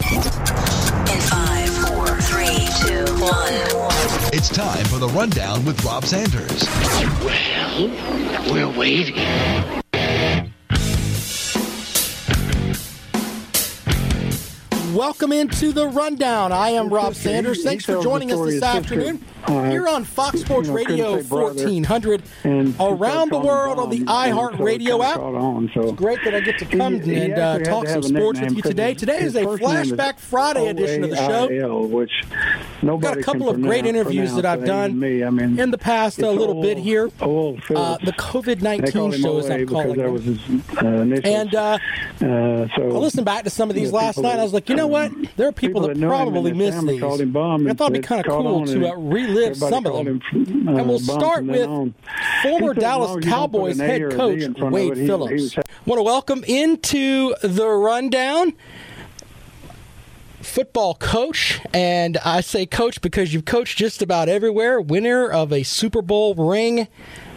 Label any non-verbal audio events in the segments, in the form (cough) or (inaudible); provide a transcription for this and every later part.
In five, four, three, two, one. It's time for the rundown with Rob Sanders. Well, we're waiting. Welcome into the rundown. I am Rob Sanders. Thanks for joining us this afternoon. Here on Fox Sports Radio 1400, around the world on the iHeartRadio app. It's great that I get to come and uh, talk some sports with you today. Today is a Flashback Friday edition of the show. Which got a couple of great interviews that I've done in the past a little bit here. Uh, the COVID 19 show, as I'm calling it. And uh, I listened back to some of these last night. I was like, you know what? There are people, that probably miss these. I thought it'd be kind of cool to uh, relive some of them. uh, and we'll start with former Dallas Cowboys head coach Wade Phillips. Want to welcome into the rundown football coach, and I say coach because you've coached just about everywhere. Winner of a Super Bowl ring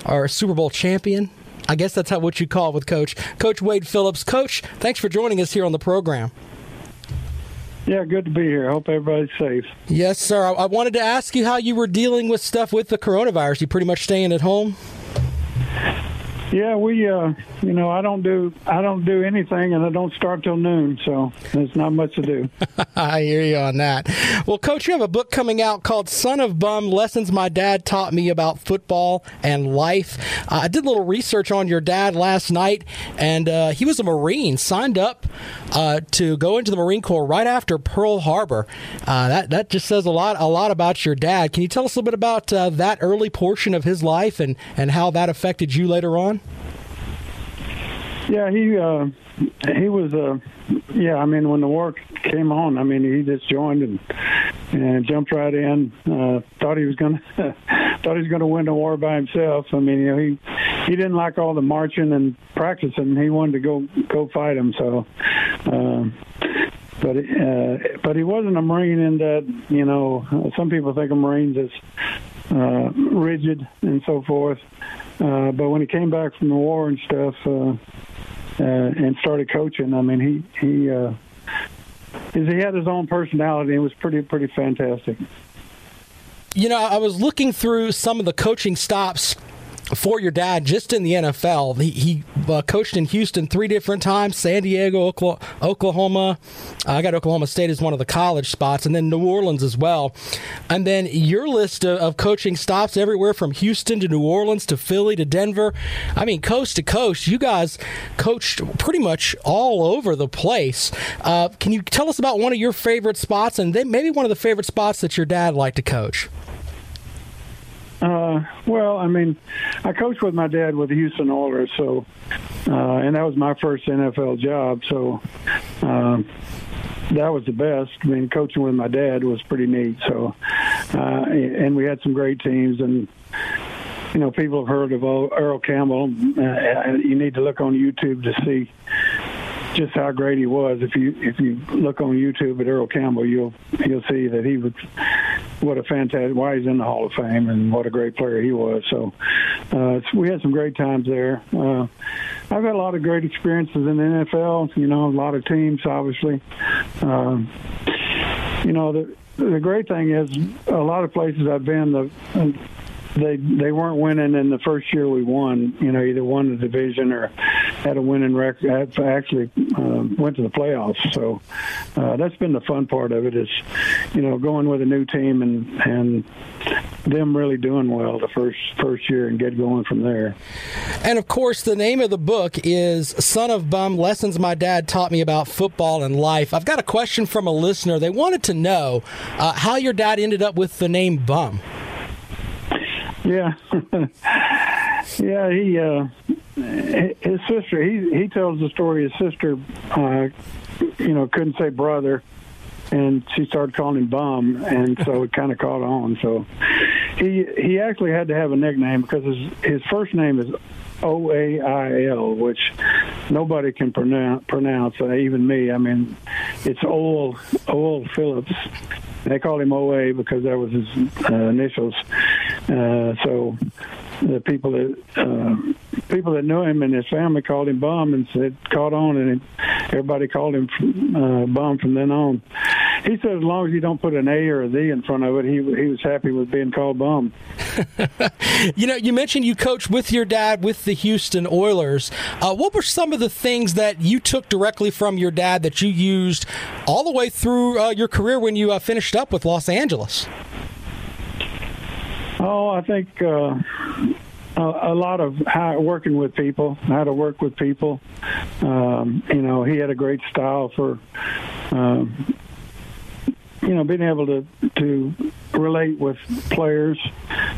or a Super Bowl champion. I guess that's how what you call it with Coach. Coach Wade Phillips. Coach, thanks for joining us here on the program. Yeah, good to be here. Hope everybody's safe. Yes, sir. I, wanted to ask you how you were dealing with stuff with the coronavirus. You pretty much staying at home? Yeah, we, uh, you know, I don't do, I don't do anything, and I don't start till noon, so there's not much to do. (laughs) I hear you on that. Well, Coach, you have a book coming out called "Son of Bum: Lessons My Dad Taught Me About Football and Life." Uh, I did a little research on your dad last night, and uh, he was a Marine, signed up uh, to go into the Marine Corps right after Pearl Harbor. Uh, that that just says a lot, a lot about your dad. Can you tell us a little bit about uh, that early portion of his life and and how that affected you later on? Yeah, he uh, he was uh, yeah. I mean, when the war came on, I mean, he just joined and and jumped right in. Uh, thought he was gonna (laughs) thought he was gonna win the war by himself. I mean, you know, he he didn't like all the marching and practicing. He wanted to go go fight him. So. Um, but uh, but he wasn't a marine in that you know some people think of marines as uh, rigid and so forth. Uh, but when he came back from the war and stuff, uh, uh, and started coaching, I mean, he he uh, he had his own personality. It was pretty pretty fantastic. You know, I was looking through some of the coaching stops for your dad just in the NFL. He, he uh, coached in Houston three different times, San Diego, Oklahoma. I got Oklahoma State as one of the college spots, and then New Orleans as well. And then your list of, of coaching stops everywhere from Houston to New Orleans to Philly to Denver. I mean, coast to coast, you guys coached pretty much all over the place. Uh, can you tell us about one of your favorite spots and then maybe one of the favorite spots that your dad liked to coach? Uh, well, I mean, I coached with my dad with the Houston Oilers, so uh, and that was my first NFL job. So um, that was the best. I mean, coaching with my dad was pretty neat. So, uh, and we had some great teams, and you know, people have heard of Earl Campbell. Uh, you need to look on YouTube to see just how great he was. If you if you look on YouTube at Earl Campbell, you'll you'll see that he was what a fantastic why he's in the Hall of Fame and what a great player he was. So uh, we had some great times there. Uh, I've had a lot of great experiences in the NFL. You know, a lot of teams, obviously. Um, you know, the the great thing is a lot of places I've been. The they they weren't winning in the first year we won. You know, either won the division or had a winning record. Actually, uh, went to the playoffs. So uh, that's been the fun part of it. Is you know going with a new team and and them really doing well the first first year and get going from there. And of course, the name of the book is "Son of Bum: Lessons My Dad Taught Me About Football and Life." I've got a question from a listener. They wanted to know uh, how your dad ended up with the name Bum. Yeah, (laughs) yeah. He uh, his sister. He he tells the story. His sister, uh, you know, couldn't say brother, and she started calling him Bum, and so it kind of caught on. So he he actually had to have a nickname because his his first name is O A I L, which nobody can pronounce, pronounce uh, even me. I mean, it's Old Old Phillips. They called him OA because that was his uh, initials. Uh, so the people that uh, people that knew him and his family called him Bum, and said caught on, and everybody called him uh, Bum from then on. He said as long as you don't put an A or a Z in front of it, he he was happy with being called Bum. (laughs) you know, you mentioned you coached with your dad with the Houston Oilers. Uh, what were some of the things that you took directly from your dad that you used all the way through uh, your career when you uh, finished up with Los Angeles? Oh, I think uh, a, a lot of how working with people, how to work with people. Um, you know, he had a great style for, um, you know, being able to to relate with players,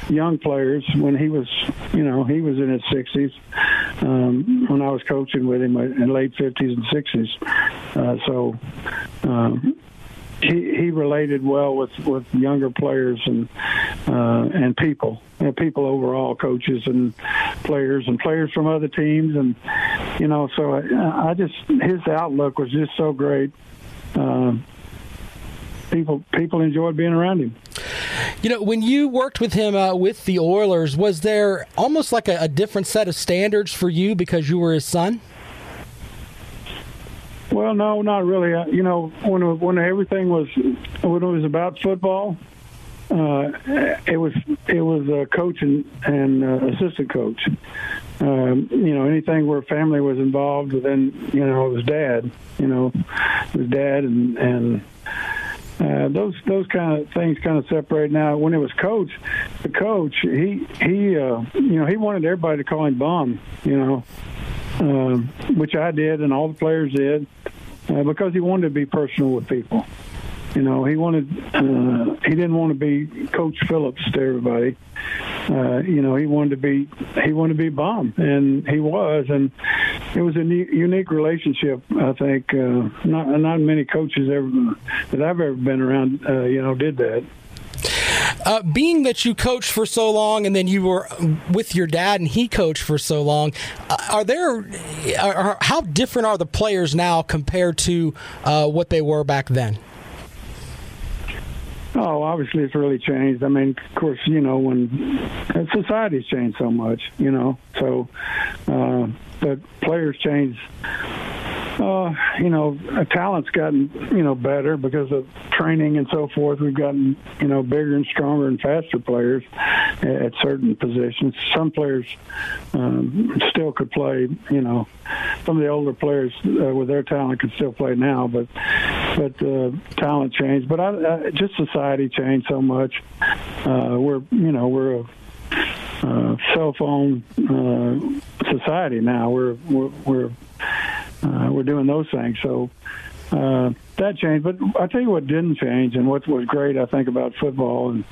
young players. When he was, you know, he was in his 60s um, when I was coaching with him in late 50s and 60s. Uh, so. Um, he, he related well with, with younger players and uh, and people, people overall, coaches and players and players from other teams, and you know, so I, I just his outlook was just so great. Uh, people people enjoyed being around him. You know, when you worked with him uh, with the Oilers, was there almost like a, a different set of standards for you because you were his son? Well, no, not really. Uh, you know, when when everything was when it was about football, uh, it was it was a coach and, and uh, assistant coach. Um, you know, anything where family was involved, then you know it was dad. You know, it was dad and and. Uh, those those kind of things kind of separate now. When it was coach, the coach he he uh, you know he wanted everybody to call him bum. You know, um, which I did, and all the players did, uh, because he wanted to be personal with people. You know, he wanted uh, he didn't want to be Coach Phillips to everybody. Uh, you know, he wanted to be he wanted to be Bum, and he was, and it was a ne- unique relationship. I think uh, not not many coaches ever that I've ever been around, uh, you know, did that. Uh, being that you coached for so long and then you were with your dad and he coached for so long, uh, are there, are, how different are the players now compared to uh, what they were back then? Oh, obviously it's really changed. I mean, of course, you know, when society's changed so much, you know, so, uh, but players change uh, you know, talent's gotten you know better because of training and so forth. We've gotten you know bigger and stronger and faster players at certain positions. Some players um, still could play. You know, some of the older players uh, with their talent could still play now, but but uh, talent changed. But I, I, just society changed so much. Uh, we're you know we're a uh, cell phone uh, society now. We're we're, we're uh, we're doing those things. So uh, that changed. But I tell you what didn't change, and what was great, I think, about football and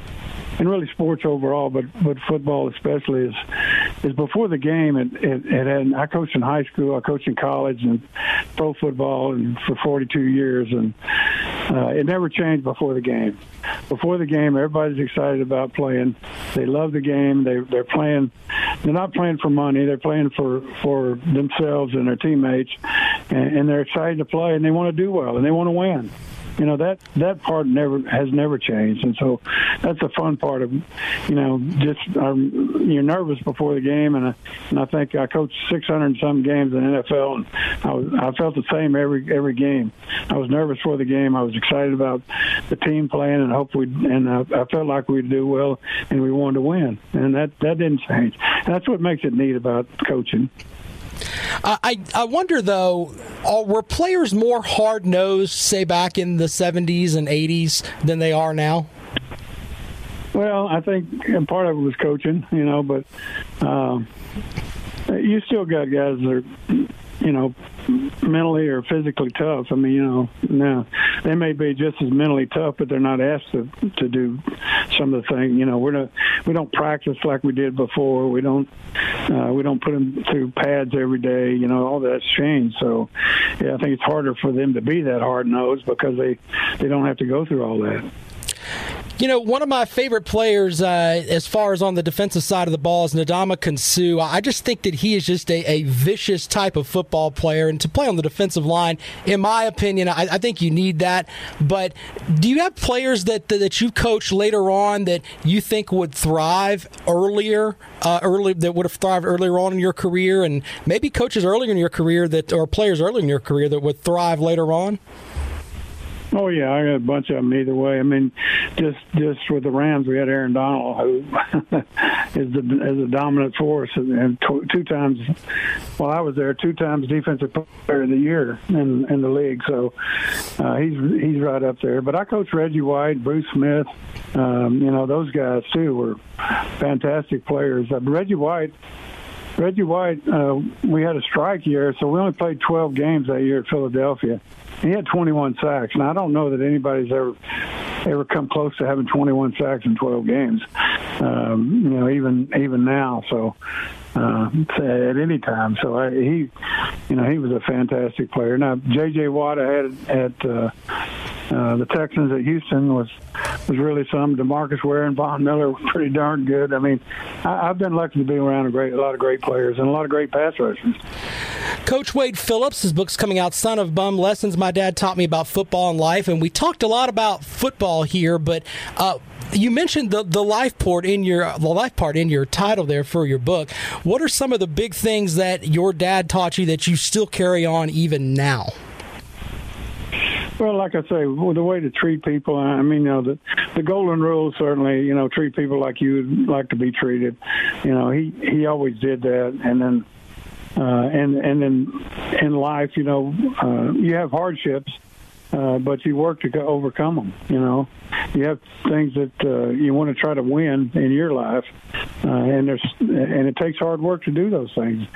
and really sports overall, but but football especially is is before the game. It it, it had I coached in high school, I coached in college, and pro football, and for 42 years, and uh, it never changed before the game. Before the game, everybody's excited about playing. They love the game. They they're playing. They're not playing for money. They're playing for for themselves and their teammates, and, and they're excited to play, and they want to do well, and they want to win you know that that part never has never changed, and so that's the fun part of you know just um, you're nervous before the game, and I, and I think I coached 600 and some games in NFL, and I was I felt the same every every game. I was nervous for the game. I was excited about the team playing, and hope we and I, I felt like we'd do well, and we wanted to win, and that that didn't change. And that's what makes it neat about coaching. Uh, I I wonder though, are, were players more hard nosed, say back in the '70s and '80s, than they are now? Well, I think part of it was coaching, you know, but um, you still got guys that are, you know, mentally or physically tough. I mean, you know, no, they may be just as mentally tough, but they're not asked to to do some of the things. You know, we're not we don't practice like we did before. We don't uh, we don't put them through pads every day. You know, all that's changed. So, yeah, I think it's harder for them to be that hard nosed because they they don't have to go through all that. You know, one of my favorite players, uh, as far as on the defensive side of the ball, is Nadama Suh. I just think that he is just a, a, vicious type of football player, and to play on the defensive line, in my opinion, I, I think you need that. But do you have players that that you coach later on that you think would thrive earlier, uh, early that would have thrived earlier on in your career, and maybe coaches earlier in your career that or players earlier in your career that would thrive later on? Oh yeah, I got a bunch of them either way. I mean, just just with the Rams, we had Aaron Donald, who (laughs) is the is a dominant force, and, and two, times. While I was there, two times defensive player of the year in in the league. So uh, he's he's right up there. But I coached Reggie White, Bruce Smith. Um, you know, those guys too were fantastic players. Uh, Reggie White. Reggie White, uh, we had a strike year, so we only played 12 games that year at Philadelphia he had 21 sacks. and I don't know that anybody's ever ever come close to having 21 sacks in 12 games. Um, you know, even even now. So uh, at any time. So I, he, you know, he was a fantastic player. Now J.J. Watt I had at uh, uh, the Texans at Houston was was really some. DeMarcus Ware and Von Miller were pretty darn good. I mean, I, I've been lucky to be around a great, a lot of great players and a lot of great pass rushers. Coach Wade Phillips, his book's coming out, Son of Bum Lessons My Dad Taught Me About Football and Life. And we talked a lot about football here, but uh, you mentioned the, the life part in your the life part in your title there for your book. What are some of the big things that your dad taught you that you still carry on even now? Well, like I say, the way to treat people. I mean, you know, the the golden rule certainly, you know, treat people like you would like to be treated. You know, he he always did that, and then uh, and and then in life, you know, uh, you have hardships, uh, but you work to overcome them. You know, you have things that uh, you want to try to win in your life, uh, and there's and it takes hard work to do those things,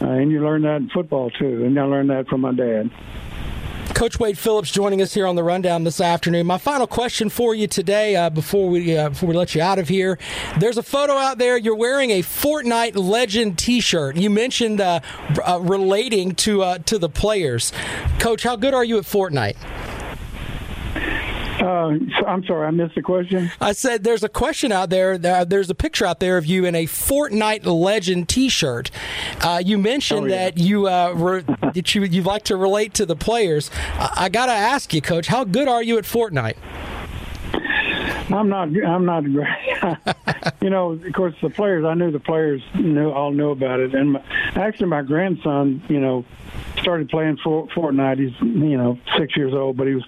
uh, and you learn that in football too. And I learned that from my dad. Coach Wade Phillips joining us here on the rundown this afternoon. My final question for you today, uh, before we uh, before we let you out of here, there's a photo out there. You're wearing a Fortnite Legend T-shirt. You mentioned uh, uh relating to uh, to the players. Coach, how good are you at Fortnite? Uh, I'm sorry, I missed the question. I said there's a question out there. There's a picture out there of you in a Fortnite Legend T-shirt. Uh, you mentioned oh, yeah. that you uh, re- (laughs) that you you like to relate to the players. I, I got to ask you, Coach, how good are you at Fortnite? I'm not. I'm not great. (laughs) you know, of course, the players. I knew the players knew all knew about it, and my, actually, my grandson, you know, started playing for Fortnite. He's you know six years old, but he was,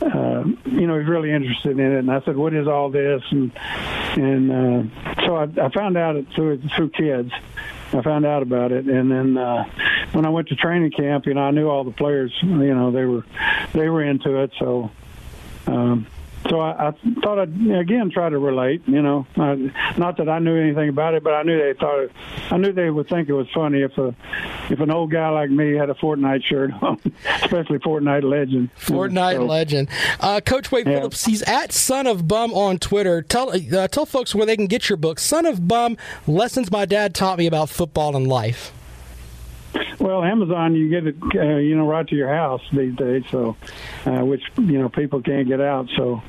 uh, you know, he's really interested in it. And I said, "What is all this?" And and uh, so I, I found out it through through kids. I found out about it, and then uh, when I went to training camp, you know, I knew all the players. You know, they were they were into it, so. Um, so I, I thought I'd again try to relate. You know, uh, not that I knew anything about it, but I knew they thought it, I knew they would think it was funny if a if an old guy like me had a Fortnite shirt on, (laughs) especially Fortnite legend. Fortnite so, legend, uh, Coach Wade yeah. Phillips. He's at Son of Bum on Twitter. Tell uh, tell folks where they can get your book, Son of Bum: Lessons My Dad Taught Me About Football and Life. Well, Amazon, you get it, uh, you know, right to your house these days. So, uh, which you know people can't get out. So,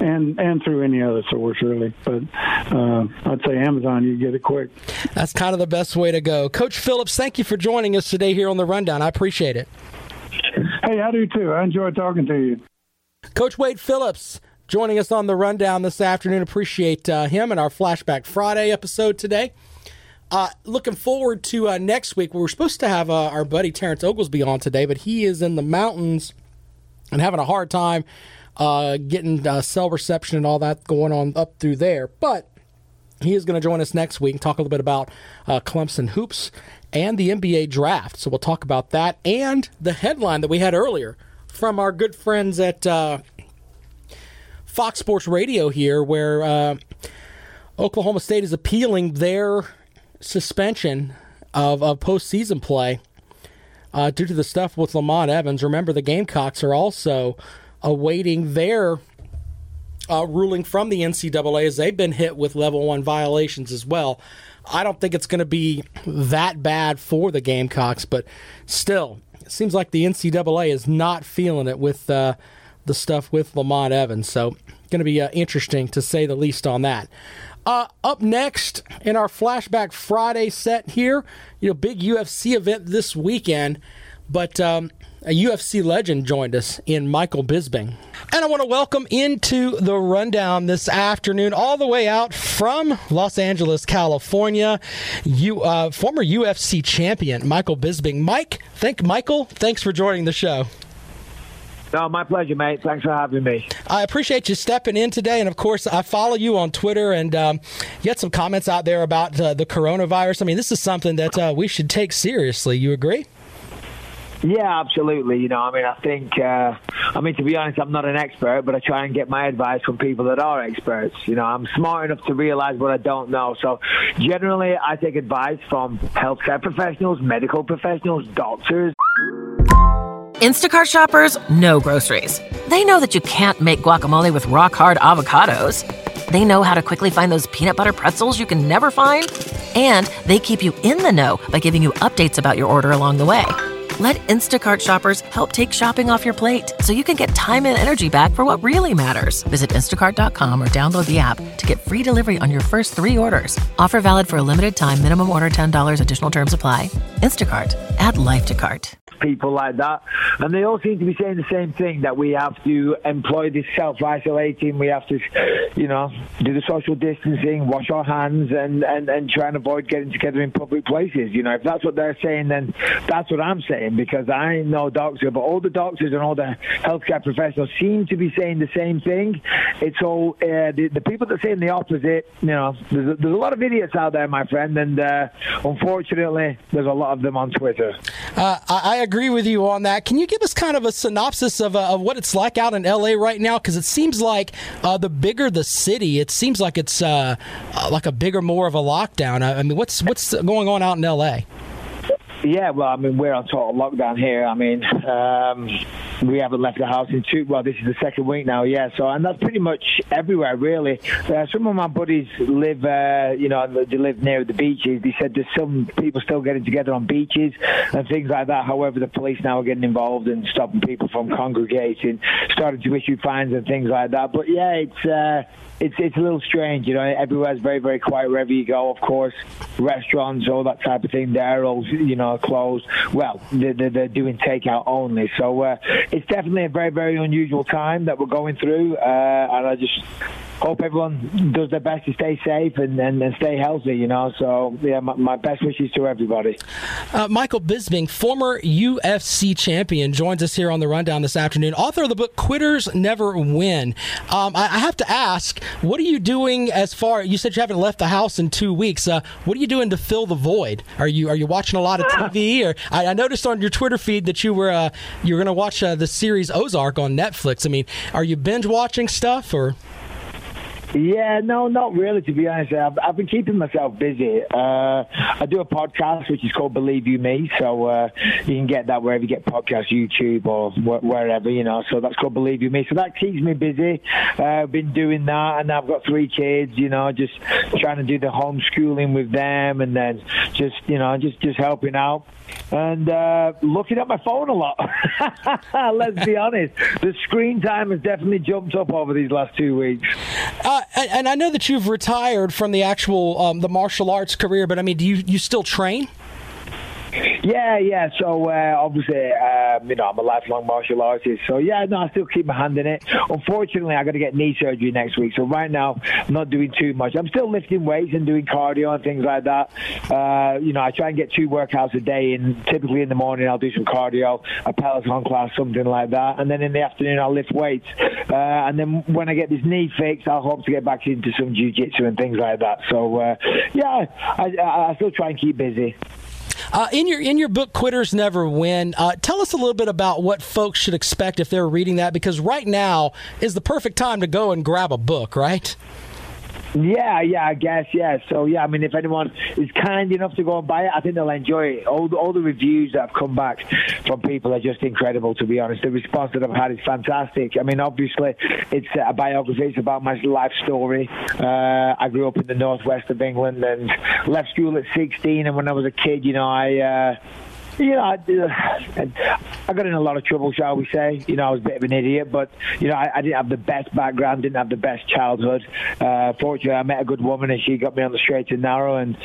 and and through any other source really. But uh, I'd say Amazon, you get it quick. That's kind of the best way to go. Coach Phillips, thank you for joining us today here on the rundown. I appreciate it. Hey, I do too. I enjoy talking to you. Coach Wade Phillips joining us on the rundown this afternoon. Appreciate uh, him and our Flashback Friday episode today. Uh, looking forward to uh, next week. We were supposed to have uh, our buddy Terrence Oglesby on today, but he is in the mountains and having a hard time uh, getting uh, cell reception and all that going on up through there. But he is going to join us next week and talk a little bit about uh, Clemson hoops and the NBA draft. So we'll talk about that and the headline that we had earlier from our good friends at Fox Sports Radio here, where Oklahoma State is appealing their suspension of, of postseason play uh, due to the stuff with Lamont Evans. Remember, the Gamecocks are also awaiting their uh, ruling from the NCAA as they've been hit with level one violations as well. I don't think it's going to be that bad for the Gamecocks, but still, it seems like the NCAA is not feeling it with uh, the stuff with Lamont Evans. So, going to be uh, interesting to say the least on that. Uh, up next in our flashback Friday set here, you know, big UFC event this weekend, but um, a UFC legend joined us in Michael Bisping. And I want to welcome into the rundown this afternoon, all the way out from Los Angeles, California, you uh, former UFC champion Michael Bisping. Mike, thank Michael. Thanks for joining the show. No, my pleasure, mate. Thanks for having me. I appreciate you stepping in today, and of course, I follow you on Twitter, and um, you had some comments out there about uh, the coronavirus. I mean, this is something that uh, we should take seriously. You agree? Yeah, absolutely. You know, I mean, I think, uh, I mean, to be honest, I'm not an expert, but I try and get my advice from people that are experts. You know, I'm smart enough to realize what I don't know. So generally, I take advice from healthcare professionals, medical professionals, doctors. Instacart shoppers know groceries. They know that you can't make guacamole with rock hard avocados. They know how to quickly find those peanut butter pretzels you can never find. And they keep you in the know by giving you updates about your order along the way. Let Instacart shoppers help take shopping off your plate so you can get time and energy back for what really matters. Visit instacart.com or download the app to get free delivery on your first three orders. Offer valid for a limited time, minimum order $10, additional terms apply. Instacart, add life to cart people like that. And they all seem to be saying the same thing that we have to employ this self isolating, we have to, you know, do the social distancing, wash our hands, and, and, and try and avoid getting together in public places. You know, if that's what they're saying, then that's what I'm saying because I know doctors, but all the doctors and all the healthcare professionals seem to be saying the same thing. It's all uh, the, the people that are saying the opposite, you know, there's a, there's a lot of idiots out there, my friend, and uh, unfortunately, there's a lot of them on Twitter. Uh, I, I agree with you on that. Can you give us kind of a synopsis of, uh, of what it's like out in LA right now? Because it seems like uh, the bigger the city, it seems like it's uh, like a bigger, more of a lockdown. I mean, what's what's going on out in LA? Yeah, well, I mean, we're on total lockdown here. I mean, um, we haven't left the house in two. Well, this is the second week now. Yeah, so and that's pretty much everywhere, really. Uh, some of my buddies live, uh, you know, they live near the beaches. They said there's some people still getting together on beaches and things like that. However, the police now are getting involved in stopping people from congregating, starting to issue fines and things like that. But yeah, it's. Uh, it's it's a little strange, you know. Everywhere's very very quiet wherever you go. Of course, restaurants, all that type of thing, they're all you know closed. Well, they're, they're doing takeout only. So uh, it's definitely a very very unusual time that we're going through, uh, and I just hope everyone does their best to stay safe and, and, and stay healthy, you know. So, yeah, my, my best wishes to everybody. Uh, Michael Bisping, former UFC champion, joins us here on the Rundown this afternoon. Author of the book Quitters Never Win. Um, I, I, have to ask, what are you doing as far? You said you haven't left the house in two weeks. Uh, what are you doing to fill the void? Are you are you watching a lot of TV? (laughs) Or I, I noticed on your Twitter feed that you were uh, you were going to watch uh, the series Ozark on Netflix. I mean, are you binge watching stuff or? Yeah, no, not really. To be honest, I've, I've been keeping myself busy. Uh, I do a podcast which is called Believe You Me, so uh, you can get that wherever you get podcasts, YouTube or wh- wherever you know. So that's called Believe You Me. So that keeps me busy. Uh, I've been doing that, and I've got three kids. You know, just trying to do the homeschooling with them, and then just you know, just just helping out and uh, looking at my phone a lot. (laughs) Let's be honest, the screen time has definitely jumped up over these last two weeks. Uh, and, and, I know that you've retired from the actual um, the martial arts career, but I mean, do you you still train? Yeah, yeah. So uh, obviously, um, you know, I'm a lifelong martial artist. So yeah, no, I still keep my hand in it. Unfortunately, I got to get knee surgery next week. So right now, I'm not doing too much. I'm still lifting weights and doing cardio and things like that. Uh, you know, I try and get two workouts a day. And typically in the morning, I'll do some cardio, a Peloton class, something like that. And then in the afternoon, I'll lift weights. Uh, and then when I get this knee fixed, I'll hope to get back into some jiu-jitsu and things like that. So uh, yeah, I, I still try and keep busy. Uh, in your in your book, Quitters Never Win, uh, tell us a little bit about what folks should expect if they're reading that, because right now is the perfect time to go and grab a book, right? Yeah, yeah, I guess, yeah. So, yeah, I mean, if anyone is kind enough to go and buy it, I think they'll enjoy it. All the, all the reviews that have come back from people are just incredible, to be honest. The response that I've had is fantastic. I mean, obviously, it's a biography. It's about my life story. Uh, I grew up in the northwest of England and left school at 16. And when I was a kid, you know, I. Uh, you know, I, I got in a lot of trouble, shall we say. You know, I was a bit of an idiot, but, you know, I, I didn't have the best background, didn't have the best childhood. Uh, fortunately, I met a good woman and she got me on the straight and narrow. And,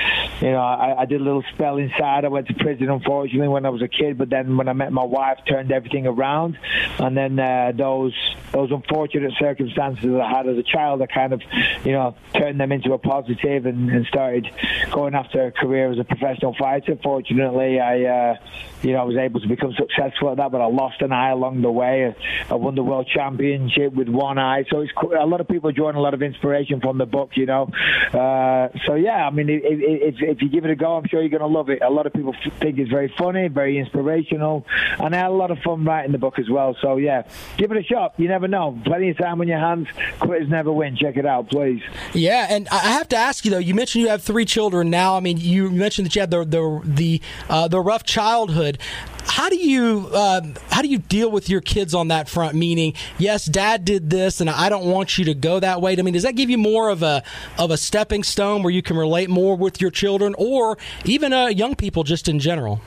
you know, I, I did a little spell inside. I went to prison, unfortunately, when I was a kid. But then when I met my wife, turned everything around. And then uh, those those unfortunate circumstances that I had as a child, I kind of, you know, turned them into a positive and, and started going after a career as a professional fighter. Fortunately, I. Uh, you know, I was able to become successful at that, but I lost an eye along the way. I won the world championship with one eye, so it's a lot of people drawing a lot of inspiration from the book. You know, uh, so yeah, I mean, if, if, if you give it a go, I'm sure you're going to love it. A lot of people think it's very funny, very inspirational, and I had a lot of fun writing the book as well. So yeah, give it a shot. You never know. Plenty of time on your hands. Quitters never win. Check it out, please. Yeah, and I have to ask you though. You mentioned you have three children now. I mean, you mentioned that you had the the the, uh, the rough childhood. How do you uh, how do you deal with your kids on that front? Meaning, yes, Dad did this, and I don't want you to go that way. I mean, does that give you more of a of a stepping stone where you can relate more with your children, or even uh, young people just in general?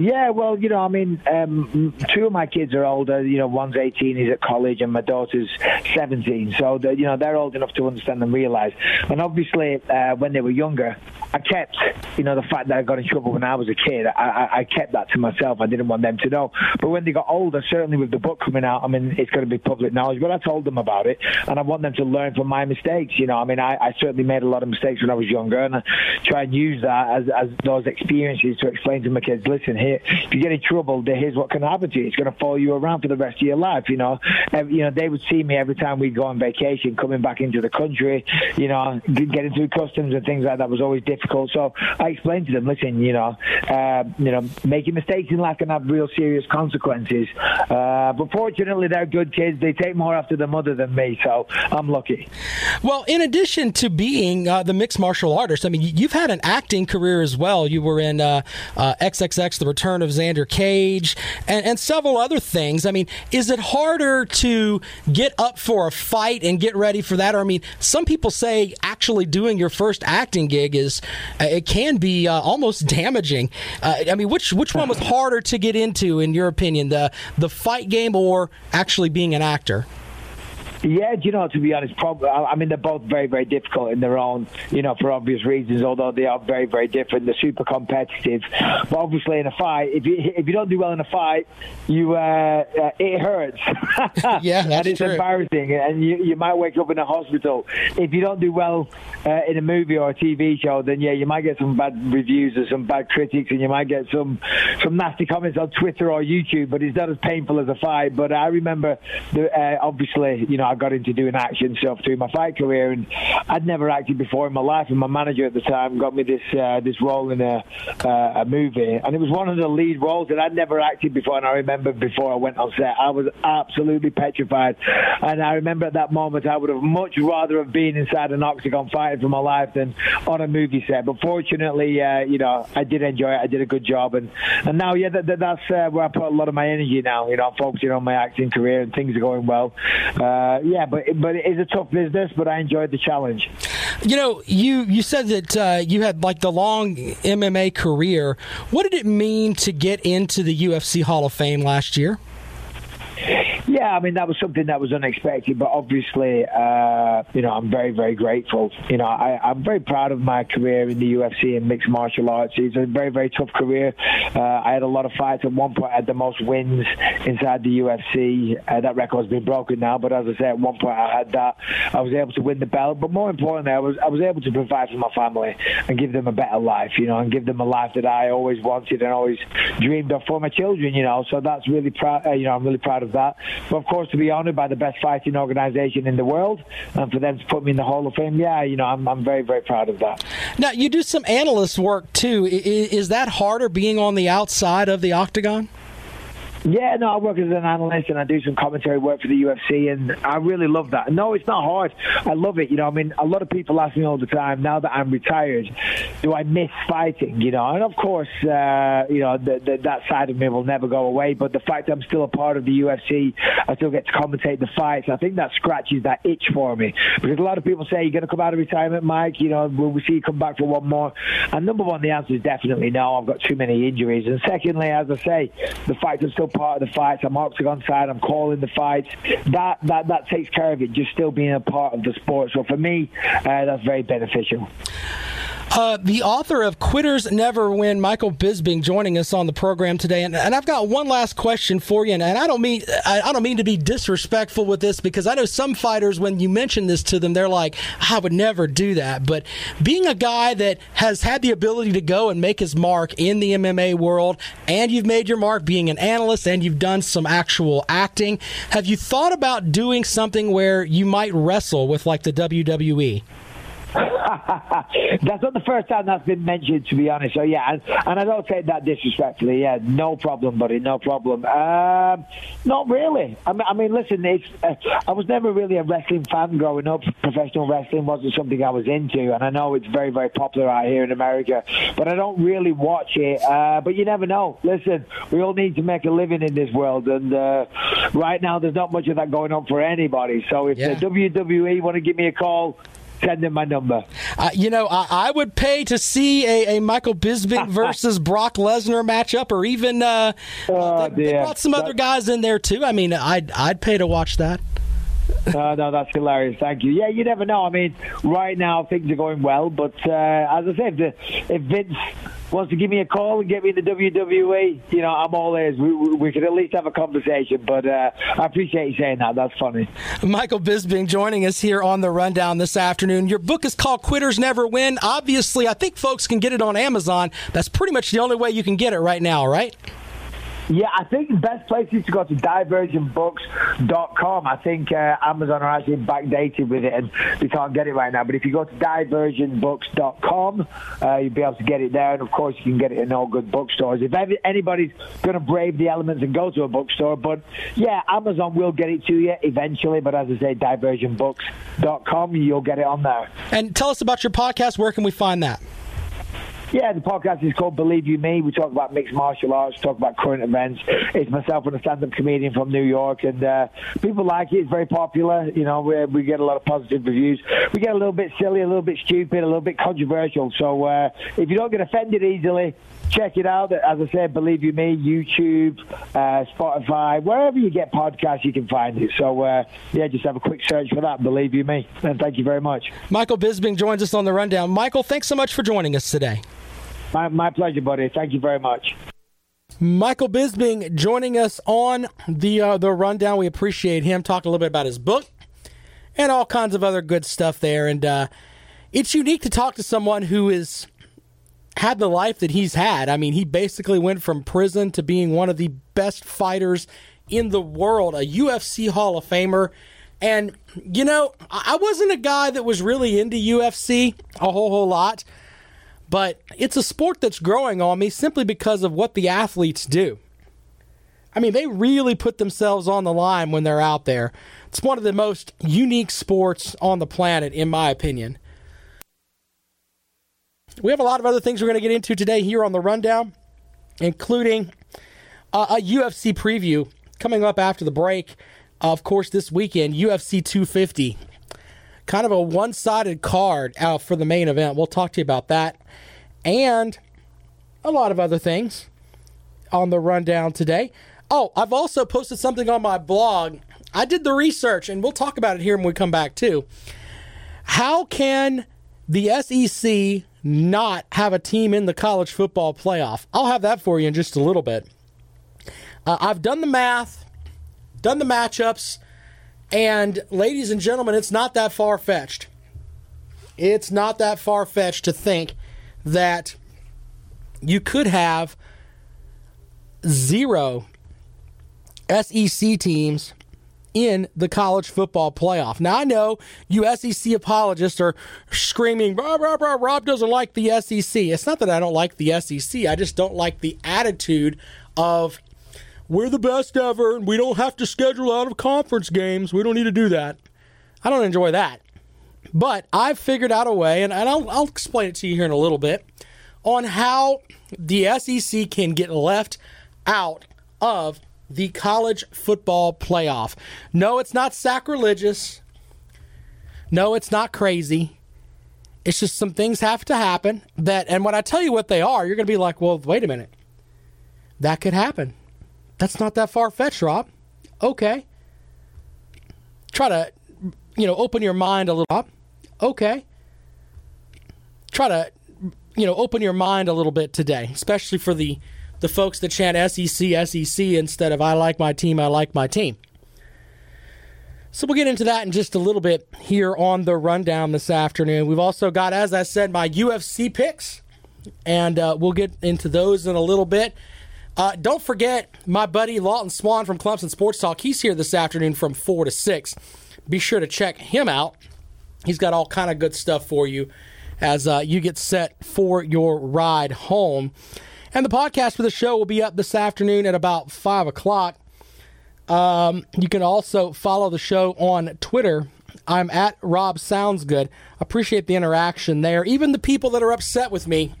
Yeah, well, you know, I mean, um, two of my kids are older. You know, one's 18, he's at college, and my daughter's 17. So, you know, they're old enough to understand and realize. And obviously, uh, when they were younger, I kept, you know, the fact that I got in trouble when I was a kid, I, I, I kept that to myself. I didn't want them to know. But when they got older, certainly with the book coming out, I mean, it's going to be public knowledge. But I told them about it, and I want them to learn from my mistakes. You know, I mean, I, I certainly made a lot of mistakes when I was younger, and I try and use that as, as those experiences to explain to my kids, listen, here, if you get in trouble, here's what can happen to you. It's going to follow you around for the rest of your life. You know, you know, they would see me every time we'd go on vacation, coming back into the country. You know, getting through customs and things like that was always difficult. So I explained to them, listen, you know, uh, you know, making mistakes in life can have real serious consequences. Uh, but fortunately, they're good kids. They take more after their mother than me, so I'm lucky. Well, in addition to being uh, the mixed martial artist, I mean, you've had an acting career as well. You were in XXX, uh, uh, The Return of Xander Cage, and, and several other things. I mean, is it harder to get up for a fight and get ready for that? Or, I mean, some people say actually doing your first acting gig is uh, it can be uh, almost damaging. Uh, I mean, which which one was harder to get into, in your opinion, the the fight game or actually being an actor? Yeah, do you know, to be honest, probably, I mean, they're both very, very difficult in their own, you know, for obvious reasons, although they are very, very different. They're super competitive. But obviously, in a fight, if you, if you don't do well in a fight, you uh, uh, it hurts. (laughs) yeah, that's (laughs) And it's true. embarrassing. And you, you might wake up in a hospital. If you don't do well uh, in a movie or a TV show, then yeah, you might get some bad reviews or some bad critics, and you might get some, some nasty comments on Twitter or YouTube, but it's not as painful as a fight. But I remember, the, uh, obviously, you know, I got into doing action stuff through my fight career, and I'd never acted before in my life. And my manager at the time got me this uh, this role in a uh, a movie, and it was one of the lead roles that I'd never acted before. And I remember before I went on set, I was absolutely petrified. And I remember at that moment, I would have much rather have been inside an octagon fighting for my life than on a movie set. But fortunately, uh, you know, I did enjoy it. I did a good job, and and now, yeah, that, that, that's uh, where I put a lot of my energy now. You know, I'm focusing on my acting career, and things are going well. Uh, yeah, but but it is a tough business, but I enjoyed the challenge. You know, you you said that uh, you had like the long MMA career. What did it mean to get into the UFC Hall of Fame last year? Yeah, I mean that was something that was unexpected, but obviously, uh, you know, I'm very, very grateful. You know, I, I'm very proud of my career in the UFC and mixed martial arts. It's a very, very tough career. Uh, I had a lot of fights. At one point, I had the most wins inside the UFC. Uh, that record's been broken now, but as I said, at one point I had that. I was able to win the belt, but more importantly, I was I was able to provide for my family and give them a better life. You know, and give them a life that I always wanted and always dreamed of for my children. You know, so that's really proud. Uh, you know, I'm really proud of that. Of course, to be honoured by the best fighting organisation in the world, and for them to put me in the Hall of Fame, yeah, you know, I'm, I'm very, very proud of that. Now, you do some analyst work too. Is that harder being on the outside of the octagon? Yeah, no, I work as an analyst and I do some commentary work for the UFC, and I really love that. No, it's not hard. I love it. You know, I mean, a lot of people ask me all the time, now that I'm retired, do I miss fighting? You know, and of course, uh, you know, the, the, that side of me will never go away, but the fact that I'm still a part of the UFC, I still get to commentate the fights, I think that scratches that itch for me. Because a lot of people say, you're going to come out of retirement, Mike, you know, will we see you come back for one more? And number one, the answer is definitely no. I've got too many injuries. And secondly, as I say, the fact I'm still part of the fights. I'm octagon side. I'm calling the fights. That that that takes care of it. Just still being a part of the sport. So for me, uh, that's very beneficial. Uh, the author of Quitters Never Win, Michael Bisping, joining us on the program today, and, and I've got one last question for you, and, and I don't mean I, I, don't mean to be disrespectful with this because I know some fighters when you mention this to them, they're like, I would never do that. But being a guy that has had the ability to go and make his mark in the MMA world, and you've made your mark being an analyst, and you've done some actual acting, have you thought about doing something where you might wrestle with like the WWE? (laughs) that's not the first time that's been mentioned, to be honest. So yeah, and, and I don't take that disrespectfully. Yeah, no problem, buddy, no problem. Um, not really. I mean, I mean listen, it's, uh, I was never really a wrestling fan growing up. Professional wrestling wasn't something I was into, and I know it's very, very popular out here in America, but I don't really watch it. Uh, but you never know. Listen, we all need to make a living in this world, and uh, right now there's not much of that going on for anybody. So if yeah. the WWE want to give me a call, send them my number. Uh, you know, I, I, would pay to see a, a Michael Bisping (laughs) versus Brock Lesnar matchup, or even uh, oh, they, they, brought some other guys in there too. I mean, I'd I'd pay to watch that. uh, (laughs) no, that's hilarious. Thank you. Yeah, you never know. I mean, right now things are going well, but uh, as I said, if, if Vince wants to give me a call and get me in the WWE, you know, I'm all ears. We, we could at least have a conversation. But uh, I appreciate you saying that. That's funny. Michael Bisping joining us here on the rundown this afternoon. Your book is called Quitters Never Win. Obviously, I think folks can get it on Amazon. That's pretty much the only way you can get it right now, right? Yeah, I think the best place is to go to diversionbooks.com. I think uh, Amazon are actually backdated with it and we can't get it right now. But if you go to diversionbooks.com, uh, you'll be able to get it there. And of course, you can get it in all good bookstores. If anybody's going to brave the elements and go to a bookstore, but yeah, Amazon will get it to you eventually. But as I say, diversionbooks.com, you'll get it on there. And tell us about your podcast. Where can we find that? Yeah, the podcast is called Believe You Me. We talk about mixed martial arts, talk about current events. It's myself and a stand-up comedian from New York, and uh, people like it. It's very popular. You know, we, we get a lot of positive reviews. We get a little bit silly, a little bit stupid, a little bit controversial. So uh, if you don't get offended easily, check it out. As I said, Believe You Me, YouTube, uh, Spotify, wherever you get podcasts, you can find it. So uh, yeah, just have a quick search for that. Believe You Me, and thank you very much. Michael Bisping joins us on the rundown. Michael, thanks so much for joining us today. My, my pleasure, buddy. Thank you very much. Michael Bisping joining us on the uh, the rundown. We appreciate him talking a little bit about his book and all kinds of other good stuff there. And uh, it's unique to talk to someone who is had the life that he's had. I mean, he basically went from prison to being one of the best fighters in the world, a UFC Hall of Famer. And you know, I wasn't a guy that was really into UFC a whole whole lot but it's a sport that's growing on me simply because of what the athletes do. I mean, they really put themselves on the line when they're out there. It's one of the most unique sports on the planet, in my opinion. We have a lot of other things we're going to get into today here on the rundown, including uh, a UFC preview coming up after the break. of course, this weekend, UFC 250 kind of a one sided card out for the main event. We'll talk to you about that and a lot of other things on the rundown today. Oh, I've also posted something on my blog. I did the research, and we'll talk about it here when we come back, too. How can the SEC not have a team in the college football playoff? I'll have that for you in just a little bit. Uh, I've done the math, done the matchups, and ladies and gentlemen, it's not that far fetched. It's not that far fetched to think that you could have zero SEC teams in the college football playoff. Now, I know you SEC apologists are screaming, Rob, Rob, Rob, Rob doesn't like the SEC. It's not that I don't like the SEC, I just don't like the attitude of we're the best ever and we don't have to schedule out of conference games. We don't need to do that. I don't enjoy that. But I've figured out a way, and, I'll, I'll explain it to you here in a little bit, on how the SEC can get left out of the college football playoff. No, it's not sacrilegious. No, it's not crazy. It's just some things have to happen that, and when I tell you what they are, you're going to be like, well, wait a minute. That could happen. That's not that far fetched, Rob. Okay. Try to, you know, open your mind a little. Rob. Okay. Try to, you know, open your mind a little bit today, especially for the the folks that chant SEC, SEC instead of I like my team, I like my team. So we'll get into that in just a little bit here on the rundown this afternoon. We've also got, as I said, my UFC picks, and uh, we'll get into those in a little bit. Uh, don't forget my buddy Lawton Swan from Clemson Sports Talk. He's here this afternoon from four to six. Be sure to check him out. He's got all kind of good stuff for you as uh, you get set for your ride home. And the podcast for the show will be up this afternoon at about five o'clock. Um, you can also follow the show on Twitter. I'm at Rob Sounds Good. Appreciate the interaction there. Even the people that are upset with me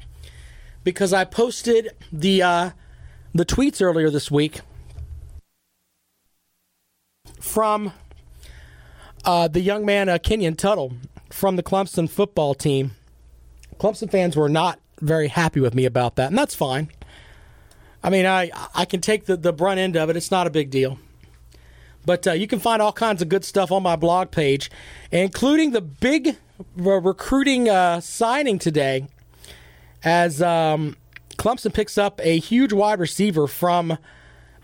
because I posted the uh, the tweets earlier this week from uh, the young man uh, Kenyon Tuttle from the Clemson football team. Clemson fans were not very happy with me about that, and that's fine. I mean, I I can take the, the brunt end of it. It's not a big deal. But uh, you can find all kinds of good stuff on my blog page, including the big re- recruiting uh, signing today as um, Clemson picks up a huge wide receiver from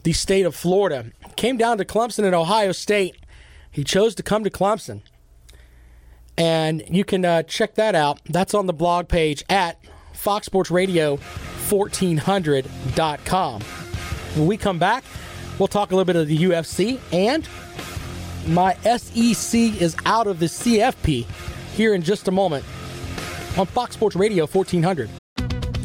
the state of Florida. Came down to Clemson and Ohio State. He chose to come to Clemson. And you can uh, check that out. That's on the blog page at foxsportsradio1400.com. When we come back, we'll talk a little bit of the UFC and my SEC is out of the CFP here in just a moment on Fox Sports Radio 1400.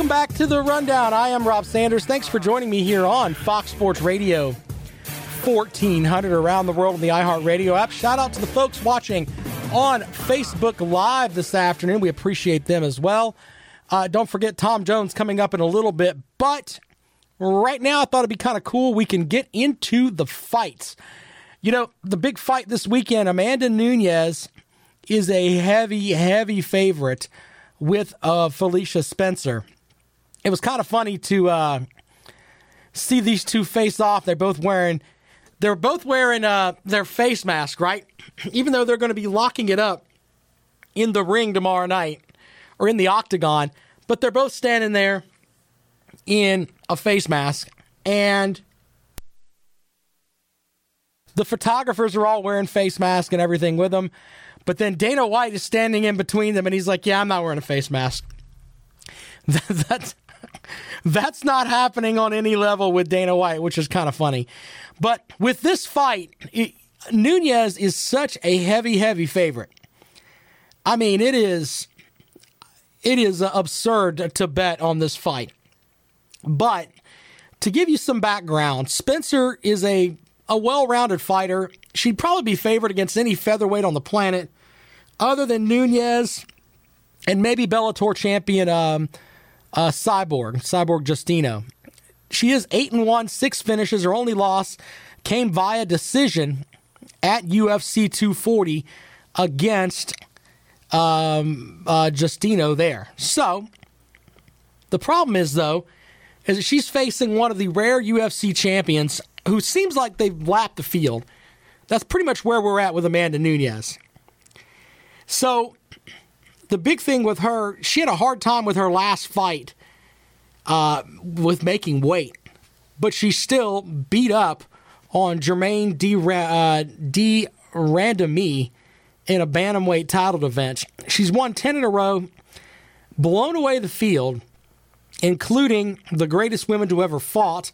Welcome back to the rundown. I am Rob Sanders. Thanks for joining me here on Fox Sports Radio 1400 around the world on the iHeartRadio app. Shout out to the folks watching on Facebook Live this afternoon. We appreciate them as well. Uh, don't forget Tom Jones coming up in a little bit, but right now I thought it'd be kind of cool. We can get into the fights. You know, the big fight this weekend, Amanda Nunes is a heavy, heavy favorite with uh, Felicia Spencer. It was kind of funny to uh, see these two face off. They're both wearing they're both wearing uh, their face mask, right? (clears throat) Even though they're going to be locking it up in the ring tomorrow night or in the octagon, but they're both standing there in a face mask and the photographers are all wearing face masks and everything with them. But then Dana White is standing in between them and he's like, Yeah, I'm not wearing a face mask. (laughs) that's, that's not happening on any level with Dana White, which is kind of funny. But with this fight, it, Nunes is such a heavy, heavy favorite. I mean, it is it is absurd to bet on this fight. But to give you some background, Spencer is a a well-rounded fighter. She'd probably be favored against any featherweight on the planet. other than Nunes and maybe Bellator champion um, uh, Cyborg, Cyborg Justino. She is 8 and 1, six finishes. Her only loss came via decision at UFC 240 against um, uh, Justino there. So, the problem is, though, is that she's facing one of the rare UFC champions who seems like they've lapped the field. That's pretty much where we're at with Amanda Nunes. So, the big thing with her, she had a hard time with her last fight uh, with making weight, but she still beat up on Germaine D. Uh, de Randamie in a bantamweight title event. She's won 10 in a row, blown away the field, including the greatest women to ever fought.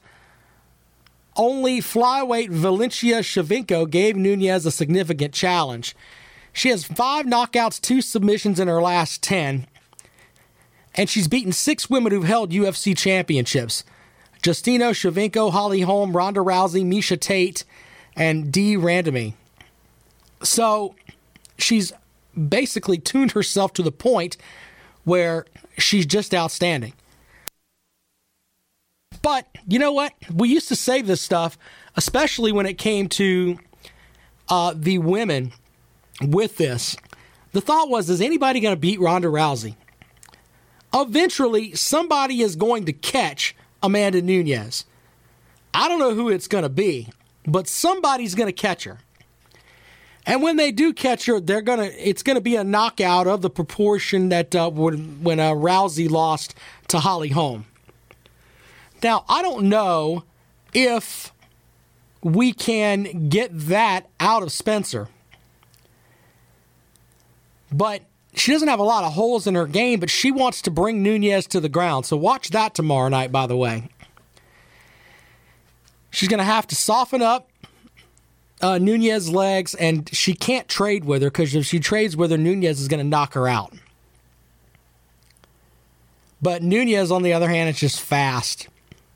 Only flyweight Valentina Shevchenko gave Nunes a significant challenge. She has five knockouts, two submissions in her last 10, and she's beaten six women who've held UFC championships. Justino Shevchenko, Holly Holm, Ronda Rousey, Miesha Tate, and de Randamie. So she's basically tuned herself to the point where she's just outstanding. But you know what? We used to say this stuff, especially when it came to uh, the women with this. The thought was, is anybody going to beat Ronda Rousey? Eventually, somebody is going to catch Amanda Nunes. I don't know who it's going to be, but somebody's going to catch her. And when they do catch her, they're gonna it's gonna be a knockout of the proportion that uh, when when uh, Rousey lost to Holly Holm. Now I don't know if we can get that out of Spencer, but she doesn't have a lot of holes in her game. But she wants to bring Nunes to the ground, so watch that tomorrow night. By the way, she's gonna have to soften up uh, Nunes legs, and she can't trade with her because if she trades with her, Nunes is going to knock her out. But Nunes, on the other hand, is just fast.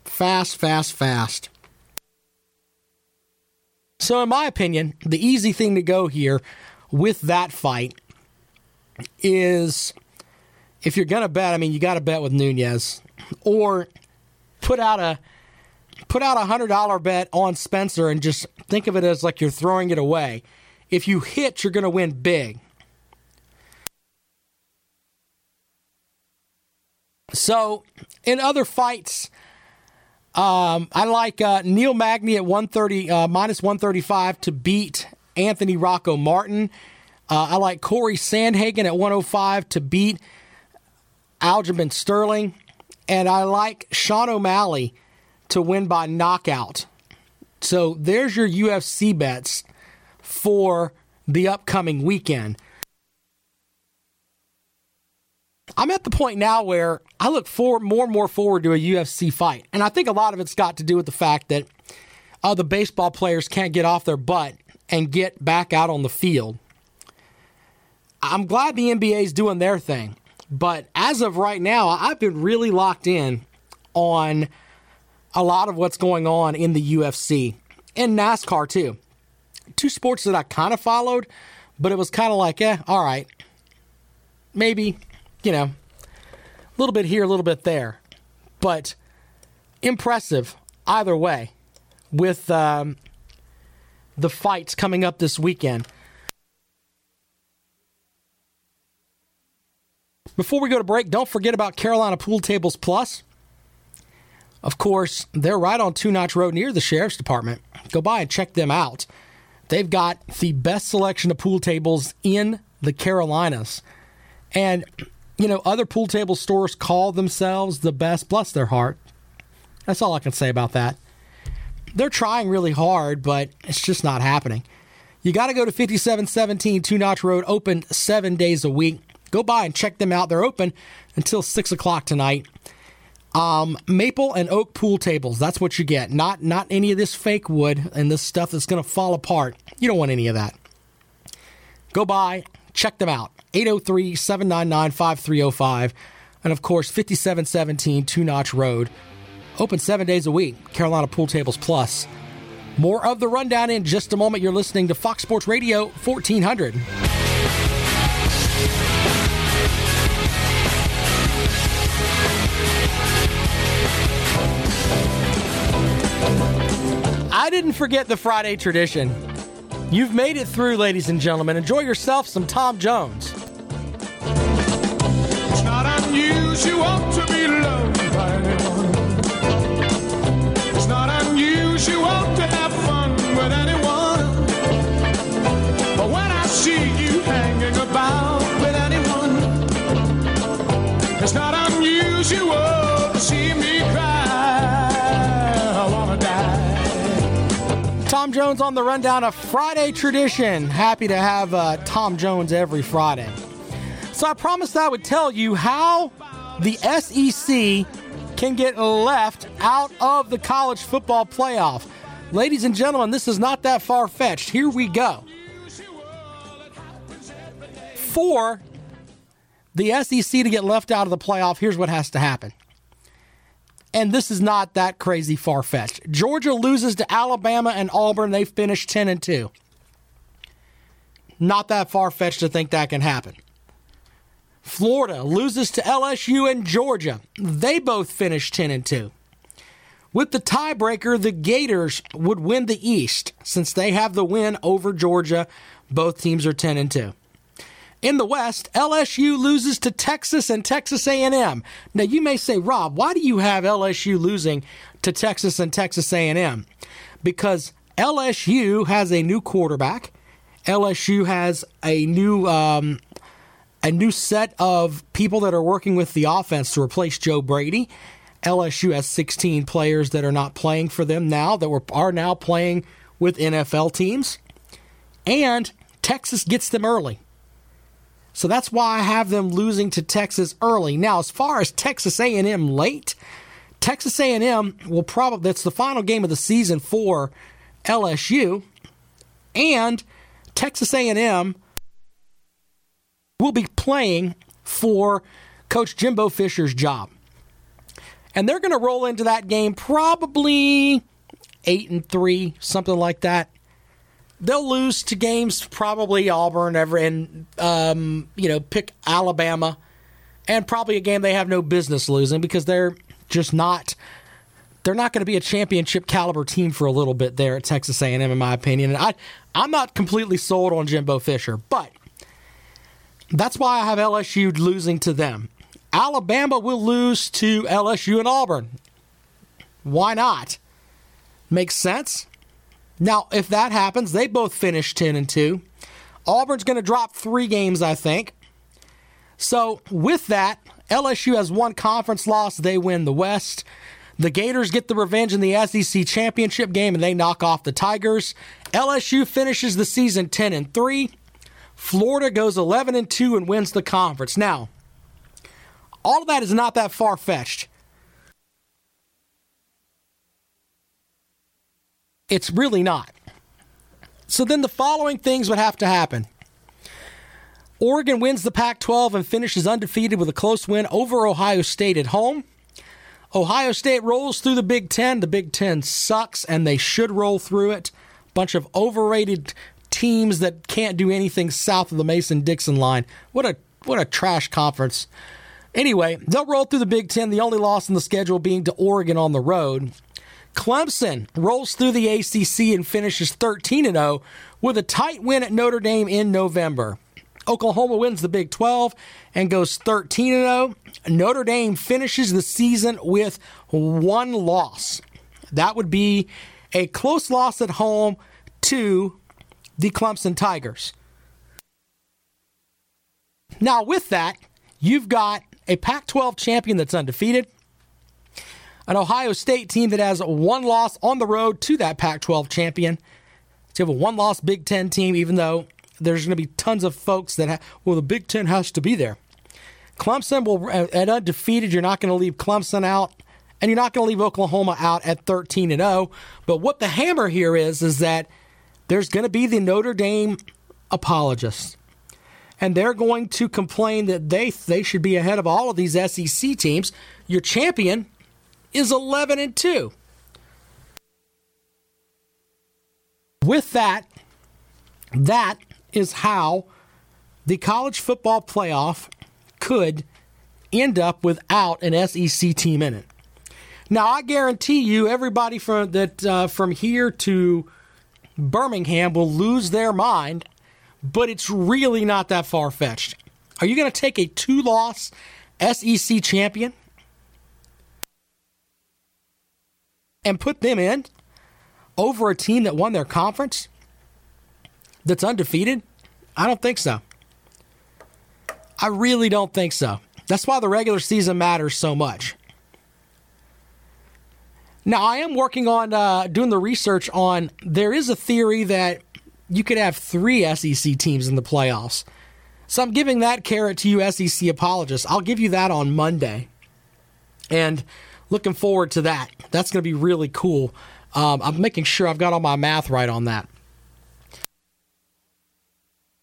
Fast, fast, fast. So, in my opinion, the easy thing to go here with that fight is if you're going to bet, I mean, you got to bet with Nunes or put out a put out a hundred dollar bet on Spencer and just think of it as like you're throwing it away. If you hit, you're going to win big. So, in other fights, um, I like uh, Neil Magny at 130 uh, minus 135 to beat Anthony Rocco Martin. Uh, I like Cory Sandhagen at 105 to beat Aljamain Sterling, and I like Sean O'Malley to win by knockout. So there's your UFC bets for the upcoming weekend. I'm at the point now where I look forward more and more forward to a UFC fight. And I think a lot of it's got to do with the fact that uh, the baseball players can't get off their butt and get back out on the field. I'm glad the NBA is doing their thing. But as of right now, I've been really locked in on a lot of what's going on in the UFC and NASCAR too. Two sports that I kind of followed, but it was kind of like, eh, all right, maybe, you know, a little bit here, a little bit there, but impressive either way with um, the fights coming up this weekend. Before we go to break, don't forget about Carolina Pool Tables Plus. Of course, they're right on Two Notch Road near the Sheriff's Department. Go by and check them out. They've got the best selection of pool tables in the Carolinas. And, you know, other pool table stores call themselves the best, bless their heart. That's all I can say about that. They're trying really hard, but it's just not happening. You got to go to 5717 Two Notch Road, open seven days a week. Go by and check them out. They're open until 6 o'clock tonight. Um, maple and oak pool tables. That's what you get. Not not any of this fake wood and this stuff that's going to fall apart. You don't want any of that. Go by, check them out. 803 799 5305. And of course, 5717 Two Notch Road. Open seven days a week. Carolina Pool Tables Plus. More of the rundown in just a moment. You're listening to Fox Sports Radio 1400. Didn't forget the Friday tradition. You've made it through, ladies and gentlemen. Enjoy yourself some Tom Jones. It's not unusual to be loved by anyone. It's not unusual to have fun with anyone. But when I see you hanging about with anyone, it's not unusual to see me Tom Jones on the rundown of Friday tradition. Happy to have uh, Tom Jones every Friday. So I promised I would tell you how the SEC can get left out of the college football playoff. Ladies and gentlemen, this is not that far fetched. Here we go. For the SEC to get left out of the playoff, here's what has to happen. And this is not that crazy far fetched. Georgia loses to Alabama and Auburn. They finish 10 and 2. Not that far fetched to think that can happen. Florida loses to LSU and Georgia. They both finish 10 and 2. With the tiebreaker, the Gators would win the East since they have the win over Georgia. Both teams are 10 and 2. In the West, LSU loses to Texas and Texas A&M. Now you may say, "Rob, why do you have LSU losing to Texas and Texas A&M?" Because LSU has a new quarterback. LSU has a new um, a new set of people that are working with the offense to replace Joe Brady. LSU has 16 players that are not playing for them now that were, are now playing with NFL teams. And Texas gets them early. So that's why I have them losing to Texas early. Now, as far as Texas A&M late, Texas A&M will probably that's the final game of the season for LSU and Texas A&M will be playing for coach Jimbo Fisher's job. And they're going to roll into that game probably 8 and 3, something like that. They'll lose to games probably Auburn ever and um, you know pick Alabama and probably a game they have no business losing because they're just not they're not going to be a championship caliber team for a little bit there at Texas A&M in my opinion. And I I'm not completely sold on Jimbo Fisher, but that's why I have LSU losing to them. Alabama will lose to LSU and Auburn. Why not? Makes sense. Now, if that happens, they both finish 10 and 2. Auburn's going to drop 3 games, I think. So, with that, LSU has one conference loss, they win the West. The Gators get the revenge in the SEC championship game and they knock off the Tigers. LSU finishes the season 10 and 3. Florida goes 11 and 2 and wins the conference. Now, all of that is not that far fetched. It's really not. So then the following things would have to happen. Oregon wins the Pac 12 and finishes undefeated with a close win over Ohio State at home. Ohio State rolls through the Big Ten. The Big Ten sucks, and they should roll through it. Bunch of overrated teams that can't do anything south of the Mason Dixon line. What a what a trash conference. Anyway, they'll roll through the Big Ten. The only loss in the schedule being to Oregon on the road. Clemson rolls through the ACC and finishes 13 0 with a tight win at Notre Dame in November. Oklahoma wins the Big 12 and goes 13 0. Notre Dame finishes the season with one loss. That would be a close loss at home to the Clemson Tigers. Now, with that, you've got a Pac 12 champion that's undefeated, an Ohio State team that has one loss on the road to that Pac 12 champion. So you have a one loss Big Ten team, even though there's going to be tons of folks that, ha- well, the Big Ten has to be there. Clemson will, uh, at undefeated, you're not going to leave Clemson out, and you're not going to leave Oklahoma out at 13 and 0. But what the hammer here is, is that there's going to be the Notre Dame apologists. And they're going to complain that they they should be ahead of all of these SEC teams. Your champion is 11 and 2. With that, that is how the college football playoff could end up without an SEC team in it. Now I guarantee you, everybody from that uh, from here to Birmingham will lose their mind, but it's really not that far fetched. Are you going to take a two loss SEC champion and put them in over a team that won their conference that's undefeated? I don't think so. I really don't think so. That's why the regular season matters so much. Now, I am working on uh, doing the research on. There is a theory that you could have three SEC teams in the playoffs. So I'm giving that carrot to you, SEC apologists. I'll give you that on Monday. And looking forward to that. That's going to be really cool. Um, I'm making sure I've got all my math right on that.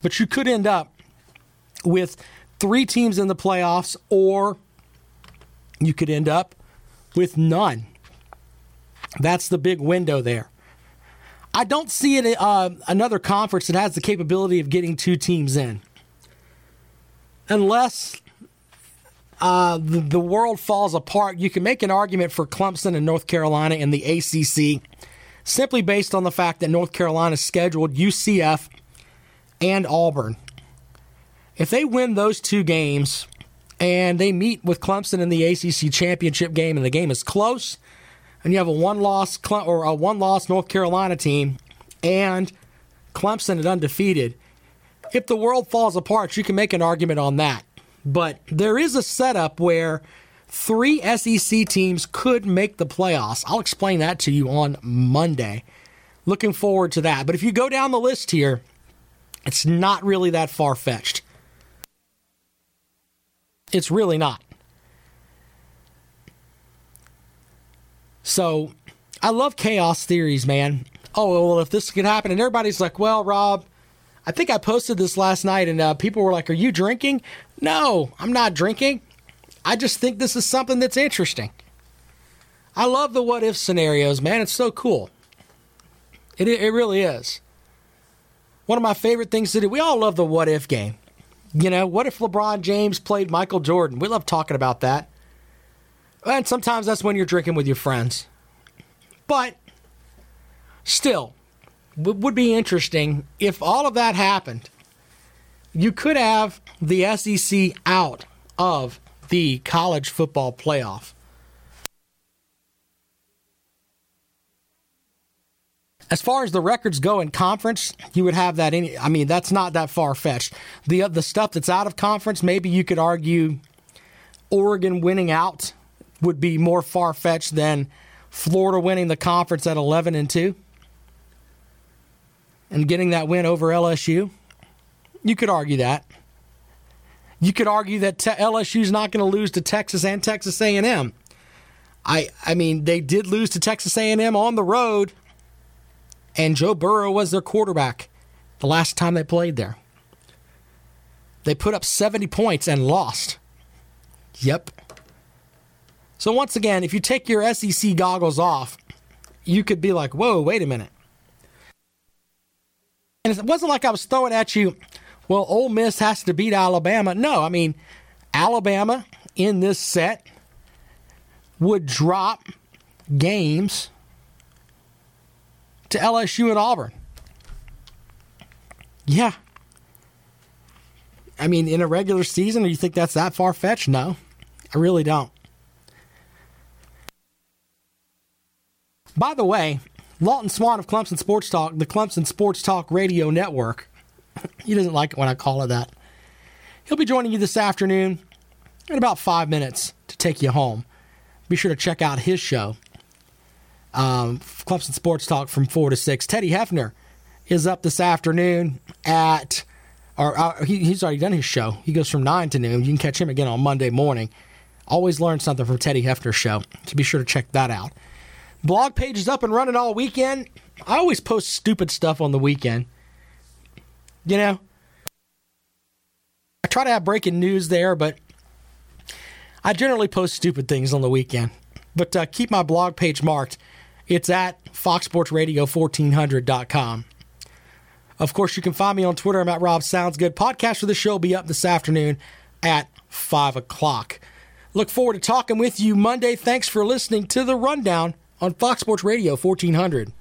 But you could end up with three teams in the playoffs, or you could end up with none. That's the big window there. I don't see it uh, another conference that has the capability of getting two teams in, unless uh, the, the world falls apart. You can make an argument for Clemson and North Carolina in the ACC, simply based on the fact that North Carolina scheduled UCF and Auburn. If they win those two games and they meet with Clemson in the ACC championship game, and the game is close and you have a one loss or a one loss North Carolina team and Clemson is undefeated, if the world falls apart, you can make an argument on that. But there is a setup where three SEC teams could make the playoffs. I'll explain that to you on Monday. Looking forward to that. But if you go down the list here, it's not really that far fetched. It's really not. So I love chaos theories, man. Oh, well, if this could happen, and everybody's like, well, Rob, I think I posted this last night, and uh, people were like, are you drinking? No, I'm not drinking. I just think this is something that's interesting. I love the what if scenarios, man. It's so cool. It, it really is. One of my favorite things to do. We all love the what if game. You know, what if LeBron James played Michael Jordan? We love talking about that. And sometimes that's when you're drinking with your friends. But still, would be interesting if all of that happened. You could have the SEC out of the college football playoff. As far as the records go in conference, you would have that. Any, I mean, that's not that far fetched. The the stuff that's out of conference, maybe you could argue Oregon winning out would be more far fetched than Florida winning the conference at 11 and 2 and getting that win over LSU. You could argue that. You could argue that te- LSU's not going to lose to Texas and Texas A&M. I I mean, they did lose to Texas A&M on the road and Joe Burrow was their quarterback the last time they played there. They put up 70 points and lost. Yep. So, once again, if you take your SEC goggles off, you could be like, whoa, wait a minute. And it wasn't like I was throwing at you, well, Ole Miss has to beat Alabama. No, I mean, Alabama in this set would drop games to LSU and Auburn. Yeah. I mean, in a regular season, do you think that's that far fetched? No, I really don't. By the way, Lawton Swan of Clemson Sports Talk, the Clemson Sports Talk Radio Network, he doesn't like it when I call it that. He'll be joining you this afternoon in about five minutes to take you home. Be sure to check out his show, um, Clemson Sports Talk from 4 to 6. Teddy Hefner is up this afternoon at, or uh, he, he's already done his show. He goes from 9 to noon. You can catch him again on Monday morning. Always learn something from Teddy Hefner's show, so be sure to check that out. Blog page is up and running all weekend. I always post stupid stuff on the weekend. You know, I try to have breaking news there, but I generally post stupid things on the weekend. But uh, keep my blog page marked. It's at foxsportsradio1400.com. Of course, you can find me on Twitter. I'm at Rob Sounds Good. Podcast for the show will be up this afternoon at 5 o'clock. Look forward to talking with you Monday. Thanks for listening to the Rundown on Fox Sports Radio 1400.